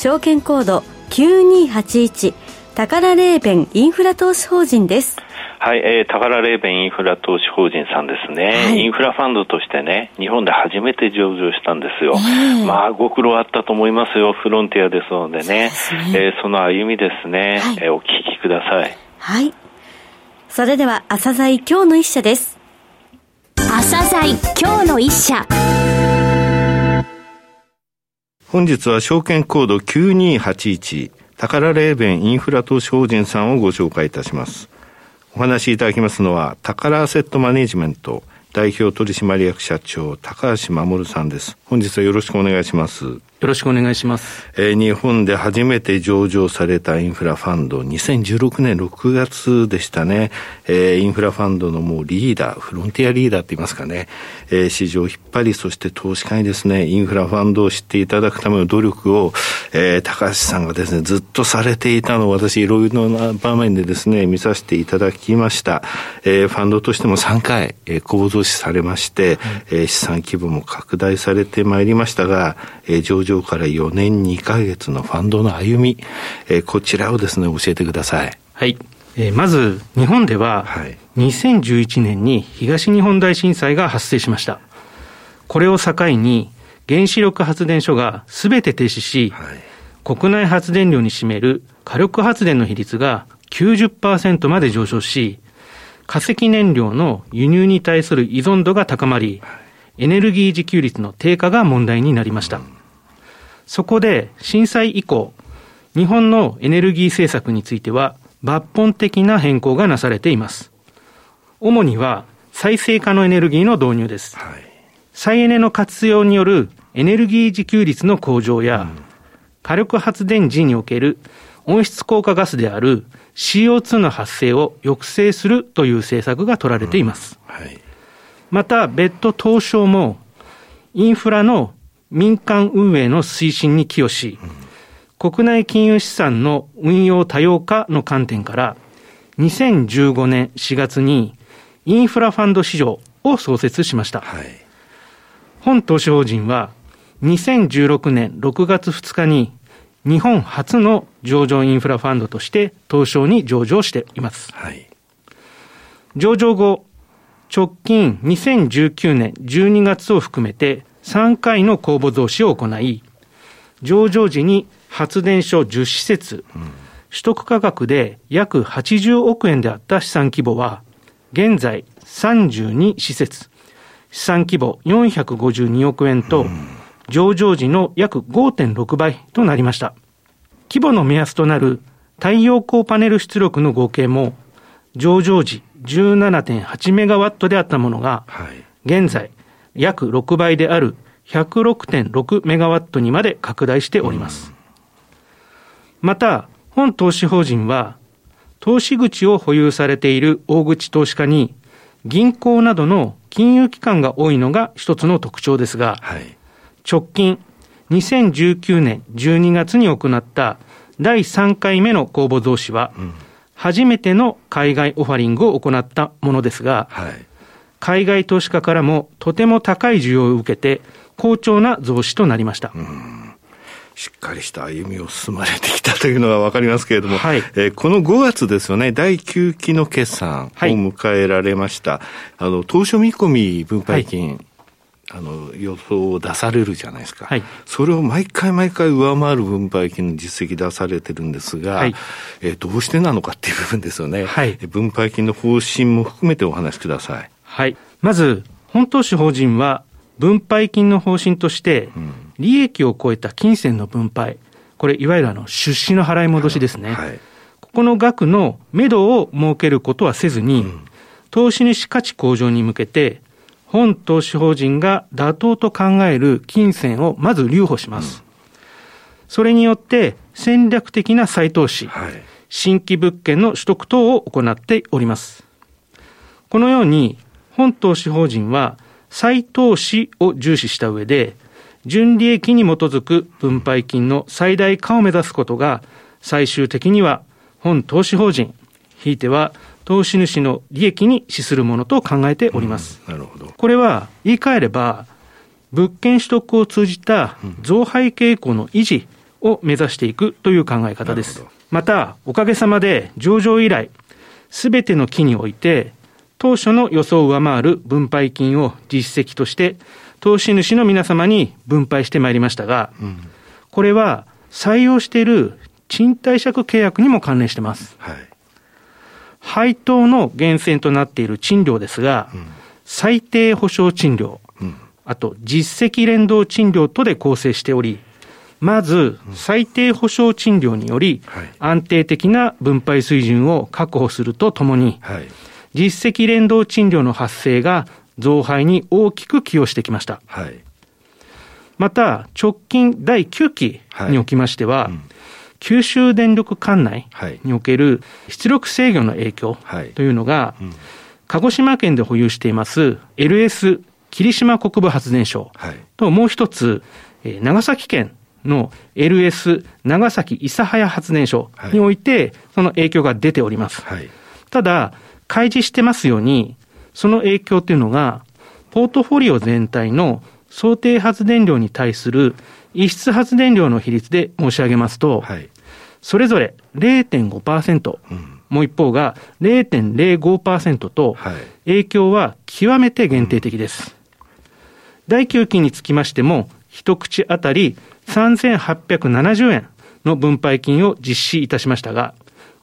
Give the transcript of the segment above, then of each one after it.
証券コード9281宝レーベンインフラ投資法人ですはい、えー、宝レーベンインフラ投資法人さんですね、はい、インフラファンドとしてね、日本で初めて上場したんですよ。えー、まあ、ご苦労あったと思いますよ、フロンティアですのでね。そねえー、その歩みですね、はい、えー、お聞きください。はい。それでは、朝鮮今日の一社です。朝鮮今日の一社。本日は証券コード9281宝レーベンインフラ投資法人さんをご紹介いたします。お話しいただきますのは、宝アセットマネジメント代表取締役社長、高橋守さんです。本日はよろしくお願いします。よろしくお願いします。えー、日本で初めて上場されたインフラファンド、2016年6月でしたね。えー、インフラファンドのもうリーダー、フロンティアリーダーって言いますかね。えー、市場を引っ張り、そして投資家にですね、インフラファンドを知っていただくための努力を、えー、高橋さんがですね、ずっとされていたのを私、いろいろな場面でですね、見させていただきました。えー、ファンドとしても3回、えー、構造視されまして、えー、資産規模も拡大されてまいりましたが、えー、上場から4年2ヶ月のファンドの歩み、えー、こちらをですね、教えてください。はい。えー、まず、日本では、2011年に東日本大震災が発生しました。これを境に、原子力発電所がすべて停止し、はい、国内発電量に占める火力発電の比率が90%まで上昇し、化石燃料の輸入に対する依存度が高まり、エネルギー自給率の低下が問題になりました。そこで震災以降、日本のエネルギー政策については抜本的な変更がなされています。主には再生可能エネルギーの導入です。はい、再エネの活用によるエネルギー自給率の向上や、うん、火力発電時における温室効果ガスである CO2 の発生を抑制するという政策が取られています。うんはい、また、別途東証もインフラの民間運営の推進に寄与し、国内金融資産の運用多様化の観点から、2015年4月にインフラファンド市場を創設しました。はい、本投資法人は2016年6月2日に日本初の上場インフラファンドとして東証に上場しています。はい、上場後、直近2019年12月を含めて3回の公募増資を行い、上場時に発電所10施設、うん、取得価格で約80億円であった資産規模は、現在32施設、資産規模452億円と、うん上場時の約5.6倍となりました。規模の目安となる太陽光パネル出力の合計も、上場時17.8メガワットであったものが、現在約6倍である106.6メガワットにまで拡大しております。また、本投資法人は、投資口を保有されている大口投資家に、銀行などの金融機関が多いのが一つの特徴ですが、はい、直近2019年12月に行った第3回目の公募増資は、初めての海外オファリングを行ったものですが、はい、海外投資家からもとても高い需要を受けて、好調な増資となりました。しっかりした歩みを進まれてきたというのは分かりますけれども、はい、えー、この5月ですよね、第9期の決算を迎えられました。はい、あの、当初見込み分配金、はいあの、予想を出されるじゃないですか。はい。それを毎回毎回上回る分配金の実績出されてるんですが、はい、えー、どうしてなのかっていう部分ですよね。はい。分配金の方針も含めてお話しください。はい。まず、本投資法人は、分配金の方針として、利益を超えた金銭の分配、これ、いわゆるあの、出資の払い戻しですね。はい。ここの額の目処を設けることはせずに、うん、投資主価値向上に向けて、本投資法人が妥当と考える金銭をまず留保します。それによって戦略的な再投資、はい、新規物件の取得等を行っております。このように、本投資法人は再投資を重視した上で、純利益に基づく分配金の最大化を目指すことが、最終的には本投資法人、ひいては投資主の利益に資するものと考えております。うん、なるほど。これは言い換えれば、物件取得を通じた増配傾向の維持を目指していくという考え方です。また、おかげさまで上場以来、すべての期において、当初の予想を上回る分配金を実績として、投資主の皆様に分配してまいりましたが、うん、これは採用している賃貸借契約にも関連しています。はい、配当の源泉となっている賃料ですが、うん、最低保証賃料、うん、あと実績連動賃料とで構成しており、まず、最低保証賃料により、安定的な分配水準を確保するとともに、実績連動賃料の発生が増配に大きく寄与してきました。また、直近第9期におきましては、九州電力管内における出力制御の影響というのが、鹿児島県で保有しています LS 霧島国部発電所ともう一つ、長崎県の LS 長崎諫早発電所において、その影響が出ております。はい、ただ、開示してますように、その影響というのが、ポートフォリオ全体の想定発電量に対する逸失発電量の比率で申し上げますと、はい、それぞれ0.5%、うん、もう一方が0.05%と、影響は極めて限定的です。うん、第9期につきましても、一口当たり3870円の分配金を実施いたしましたが、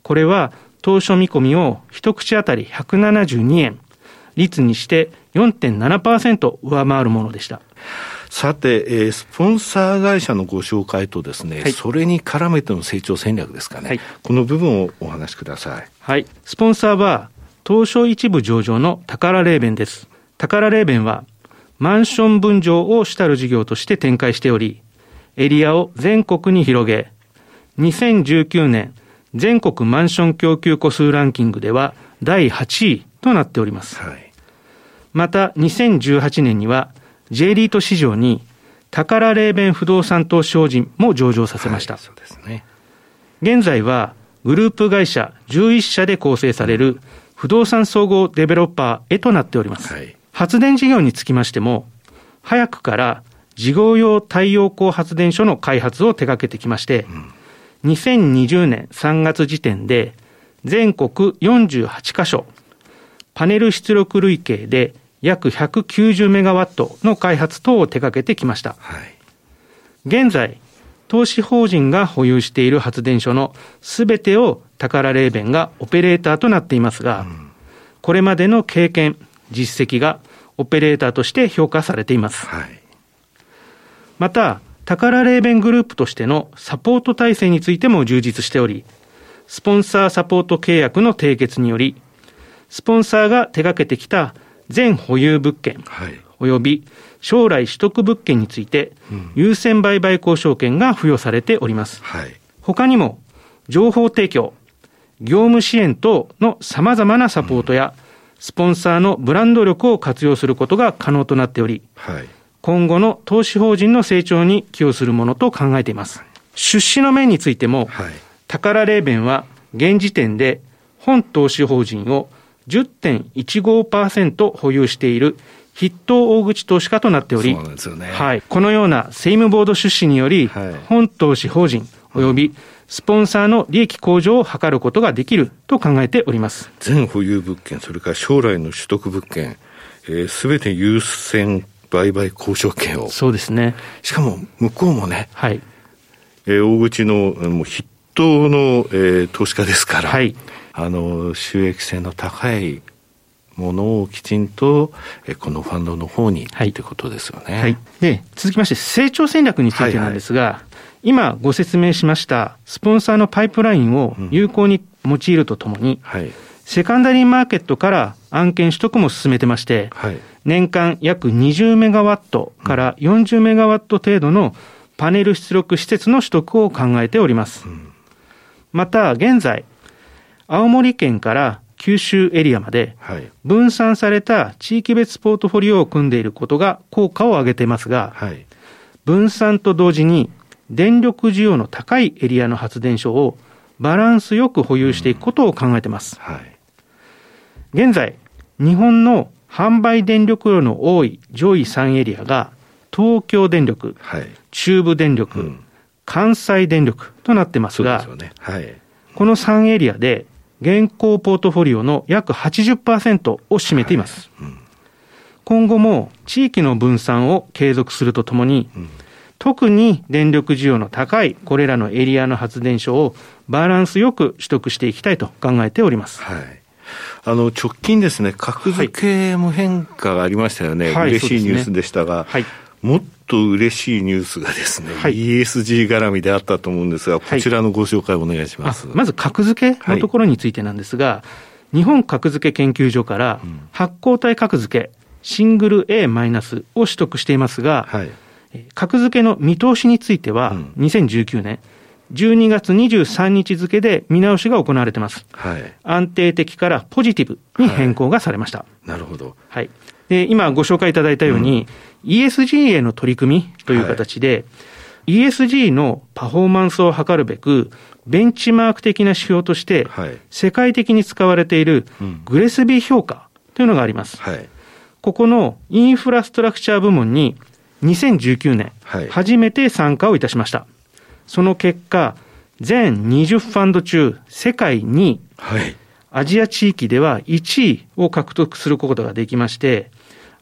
これは当初見込みを一口当たり172円、率にして4.7%上回るものでした。さて、えー、スポンサー会社のご紹介とですね、はい、それに絡めての成長戦略ですかね、はい、この部分をお話しください。はい。スポンサーは、東証一部上場の宝霊弁です。宝霊弁は、マンション分譲を主たる事業として展開しており、エリアを全国に広げ、2019年全国マンション供給個数ランキングでは第8位となっております。はい、また、2018年には J リート市場に宝霊弁不動産投資法人も上場させました。はい、そうですね。現在はグループ会社11社で構成される不動産総合デベロッパーへとなっております。はい、発電事業につきましても、早くから事業用太陽光発電所の開発を手掛けてきまして、うん、2020年3月時点で、全国48カ所、パネル出力累計で約190メガワットの開発等を手掛けてきました。はい、現在、投資法人が保有している発電所のすべてを宝霊弁がオペレーターとなっていますが、うん、これまでの経験、実績がオペレーターとして評価されています。はいまた、宝霊弁グループとしてのサポート体制についても充実しており、スポンサーサポート契約の締結により、スポンサーが手掛けてきた全保有物件、はい、および将来取得物件について、優先売買交渉権が付与されております。はい、他にも、情報提供、業務支援等の様々なサポートや、スポンサーのブランド力を活用することが可能となっており、はい今後の投資法人の成長に寄与するものと考えています。出資の面についても、はい、宝霊弁は現時点で本投資法人を10.15%保有している筆頭大口投資家となっており、ね、はい、このような政務ボード出資により、はい、本投資法人及びスポンサーの利益向上を図ることができると考えております。全保有物件、それから将来の取得物件、す、えー、べ、て優先売買交渉権を。そうですね。しかも、向こうもね、はい。えー、大口の、もう筆頭の、えー、投資家ですから、はい。あの、収益性の高いものをきちんと、えー、このファンドの方に、はい、ってことですよね。はい。で、続きまして、成長戦略についてなんですが、はいはい、今ご説明しましたスポンサーのパイプラインを有効に用いるとともに、うん、はい。セカンダリーマーケットから案件取得も進めてまして、はい、年間約20メガワットから40メガワット程度のパネル出力施設の取得を考えております。うん、また、現在、青森県から九州エリアまで、分散された地域別ポートフォリオを組んでいることが効果を上げていますが、はい、分散と同時に電力需要の高いエリアの発電所をバランスよく保有していくことを考えています。うんはい、現在、日本の販売電力量の多い上位3エリアが東京電力、はい、中部電力、うん、関西電力となってますが、ね。はい、この3エリアで現行ポートフォリオの約80%を占めています。はい。うん、今後も地域の分散を継続するとともに、うん、特に電力需要の高いこれらのエリアの発電所をバランスよく取得していきたいと考えております。はいあの直近ですね、格付けも変化がありましたよね、はい、嬉しいニュースでしたが、はい、もっと嬉しいニュースがですね、はい、ESG 絡みであったと思うんですが、こちらのご紹介お願いします。まず格付けのところについてなんですが、日本格付け研究所から発行体格付け、シングル A マイナスを取得していますが、はい、格付けの見通しについては、2019年、12月23日付で見直しが行われています。はい、安定的からポジティブに変更がされました。はい、なるほど。はい。で、今ご紹介いただいたように、うん、ESG への取り組みという形で、はい、ESG のパフォーマンスを測るべく、ベンチマーク的な指標として、世界的に使われているグレスビー評価というのがあります。はい、ここのインフラストラクチャー部門に2019年、初めて参加をいたしました。その結果、全20ファンド中、世界2位、はい、アジア地域では1位を獲得することができまして、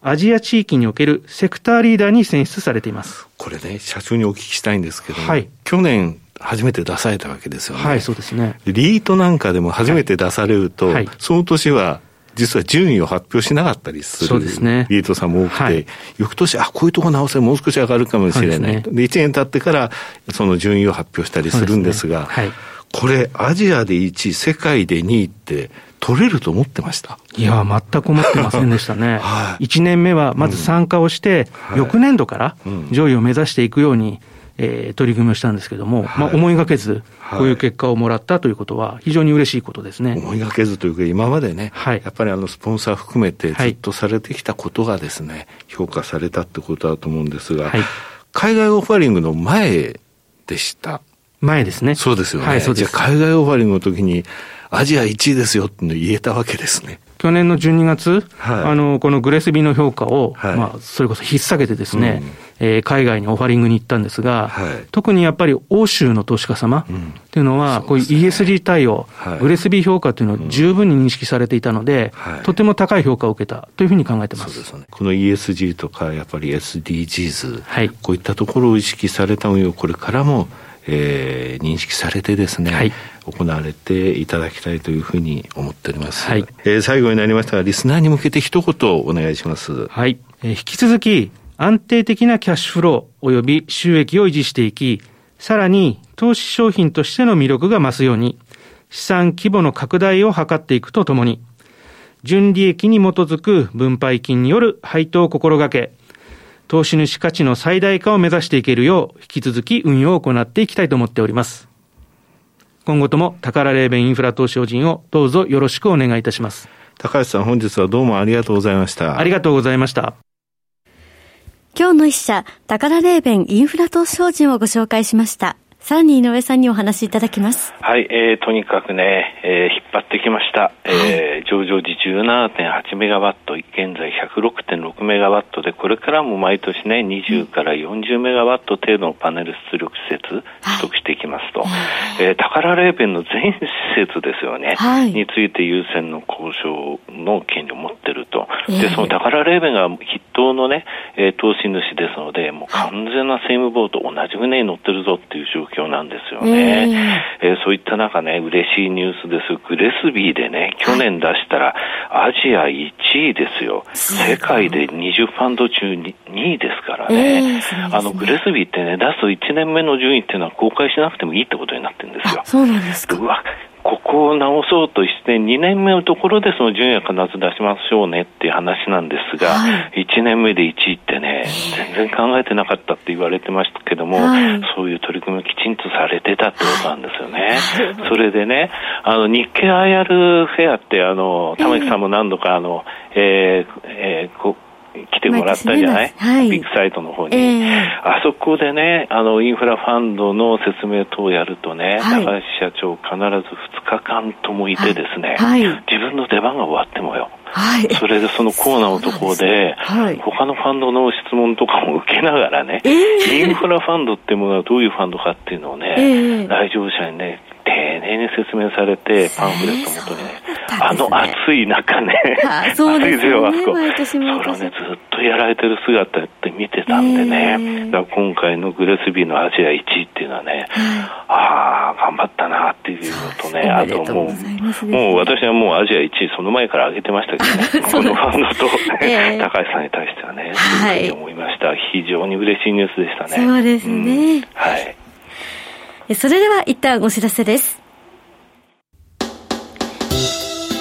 アジア地域におけるセクターリーダーに選出されています。これね、社長にお聞きしたいんですけど、はい、去年、初めて出されたわけですよね。はい、そうですね。リートなんかでも初めて出されると、はい、その年は実は順位を発表しなかったりするそうですね。リートさんも多くて、はい、翌年、あ、こういうとこ直せもう少し上がるかもしれない。で、ね、1年経ってからその順位を発表したりするんですが、すね。はい、これ、アジアで1位、世界で2位って、取れると思ってました？いや、全く思ってませんでしたね。はい、1年目はまず参加をして、うん、翌年度から上位を目指していくように、えー、取り組みをしたんですけども、はい、まあ、思いがけず、こういう結果をもらったということは、非常に嬉しいことですね。思いがけずというか、今までね、はい、やっぱりあのスポンサー含めてずっとされてきたことがですね、はい、評価されたってことだと思うんですが、はい、海外オファリングの前でした。前ですね。そうですよね。はい、そうです。じゃあ海外オファリングの時に、アジア1位ですよって言えたわけですね。去年の12月、はい、あの、このグレスビーの評価を、はい、まあ、それこそ引っ提げてですね、うん、えー、海外にオファリングに行ったんですが、はい、特にやっぱり欧州の投資家様っていうのは、うん、こういう ESG 対応、グレスビー評価というのを十分に認識されていたので、とても高い評価を受けたというふうに考えてます。ね、この ESG とか、やっぱり SDGs、こういったところを意識された運用、これからもえー、認識されてですね、はい、行われていただきたいというふうに思っております。はい、えー、最後になりましたが、リスナーに向けて一言お願いします。はい。えー、引き続き、安定的なキャッシュフロー及び収益を維持していき、さらに投資商品としての魅力が増すように、資産規模の拡大を図っていくとともに、純利益に基づく分配金による配当を心がけ、投資主価値の最大化を目指していけるよう、引き続き運用を行っていきたいと思っております。今後とも宝レーベンインフラ投資法人をどうぞよろしくお願いいたします。高橋さん、本日はどうもありがとうございました。ありがとうございました。今日の一社、宝レーベンインフラ投資法人をご紹介しました。さらに井上さんにお話しいただきます。はい、えー、とにかくね、えー、引っ張ってきました。はい、えー、上場時17.8メガワット、現在106.6メガワットで、これからも毎年ね、20から40メガワット程度のパネル出力施設、取得していきますと、はい、えー、宝レーベンの全施設ですよね、はい、について優先の交渉の権利を持ってると。で、その宝レーベンが筆頭のね、えー、投資主ですので、もう完全な政務ボート同じ船に乗ってるぞっていう状況況なんですよね。えー、えー、そういった中ね、嬉しいニュースです。グレスビーでね、去年出したら、アジア1位ですよ。世界で20ファンド中に2位ですからね。えー、ねあの、グレスビーってね、出す1年目の順位っていうのは公開しなくてもいいってことになってるんですよ。そうなんですか。うわここを直そうとして2年目のところでその順位は必ず出しましょうねっていう話なんですが、はい、1年目で1位ってね、全然考えてなかったって言われてましたけども、はい、そういう取り組みをきちんとされてたってことなんですよね。それでね、あの、日経 IR フェアって、あの、玉木さんも何度か、あの、えー、えー、来てもらったじゃない、はい、ビッグサイトの方に、えー、あそこでね、あの、インフラファンドの説明等をやるとね、はい、高橋社長必ず2日間ともいてですね、はい、自分の出番が終わってもよ、はい、それでそのコーナーのところで、はい、他のファンドの質問とかも受けながらね、えー、インフラファンドっていうものはどういうファンドかっていうのをね、えー、来場者にね、丁寧に説明されて、パンフレット元にね、あの暑い中ね、そうですよね、それをね、ずっとやられてる姿って見てたんでね、えー、だ今回のグレスビーのアジア1位っていうのはね、ああ、頑張ったなっていうのとね、あともう、もう私はもうアジア1位その前から上げてましたけどね、このファンドと、ね、高橋さんに対してはね、そうい。うふうに思いました。非常に嬉しいニュースでしたね。そうですね。うん、はい。それでは一旦お知らせです。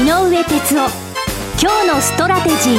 井上哲夫今日のストラテジ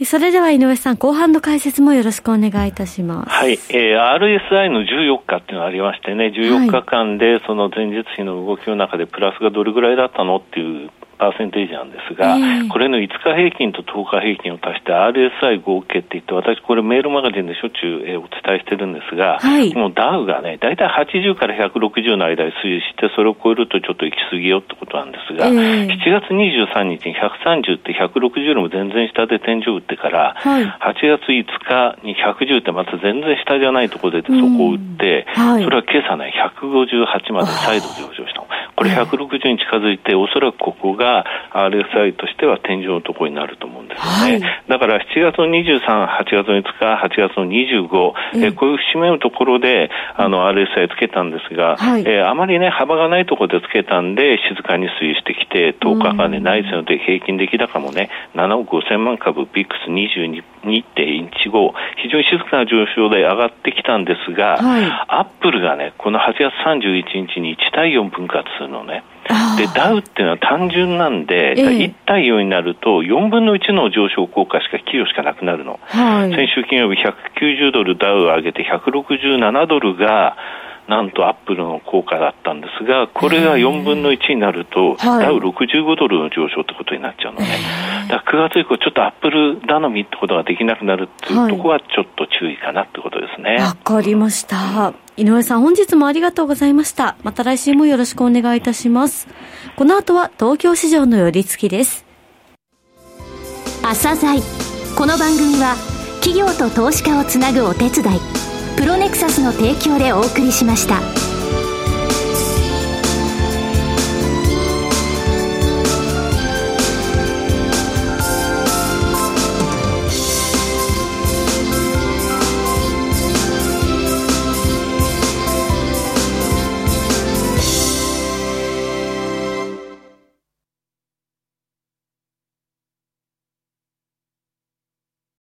ーそれでは井上さん、後半の解説もよろしくお願いいたします。はい。えー、RSI の14日っていうのがありましてね、14日間でその前日比の動きの中でプラスがどれぐらいだったのっていうパーセンテージなんですが、えー、これの5日平均と10日平均を足して RSI 合計って言って、私これメールマガジンでしょっちゅう、えー、お伝えしてるんですが、はい、もうダウがね、だいたい80から160の間で推移して、それを超えるとちょっと行き過ぎよってことなんですが、えー、7月23日に130って160よりも全然下で天井打ってから、はい、8月5日に110ってまた全然下じゃないところでそこを打って、はい、それは今朝ね、158まで再度上昇したの。これ160に近づいて、おそらくここが RSI としては天井のところになると思うんですよね。はい、だから7月の23、8月の5日、8月の25、えー、こういう節目のところであの RSI つけたんですが、はい、えー、あまりね、幅がないところでつけたんで、静かに推移してきて、10日間でないですので、平均出来高もね、7億5000万株、ビックス22 2.15、非常に静かな上昇で上がってきたんですが、はい、アップルがね、この8月31日に1対4分割するのね。で、ダウっていうのは単純なんで、え1対4になると4分の1の上昇効果しか、企業しかなくなるの。はい、先週金曜日190ドルダウを上げて167ドルが、なんとアップルの効果だったんですが、これが4分の1になると、ダウ65ドルの上昇ってことになっちゃうのね。だから9月以降、ちょっとアップル頼みってことができなくなるっていうところは、ちょっと注意かなってことですね。わ、かりました。井上さん、本日もありがとうございました。また来週もよろしくお願いいたします。この後は東京市場の寄り付きです。朝鮮この番組は企業と投資家をつなぐお手伝いプロネクサスの提供でお送りしました。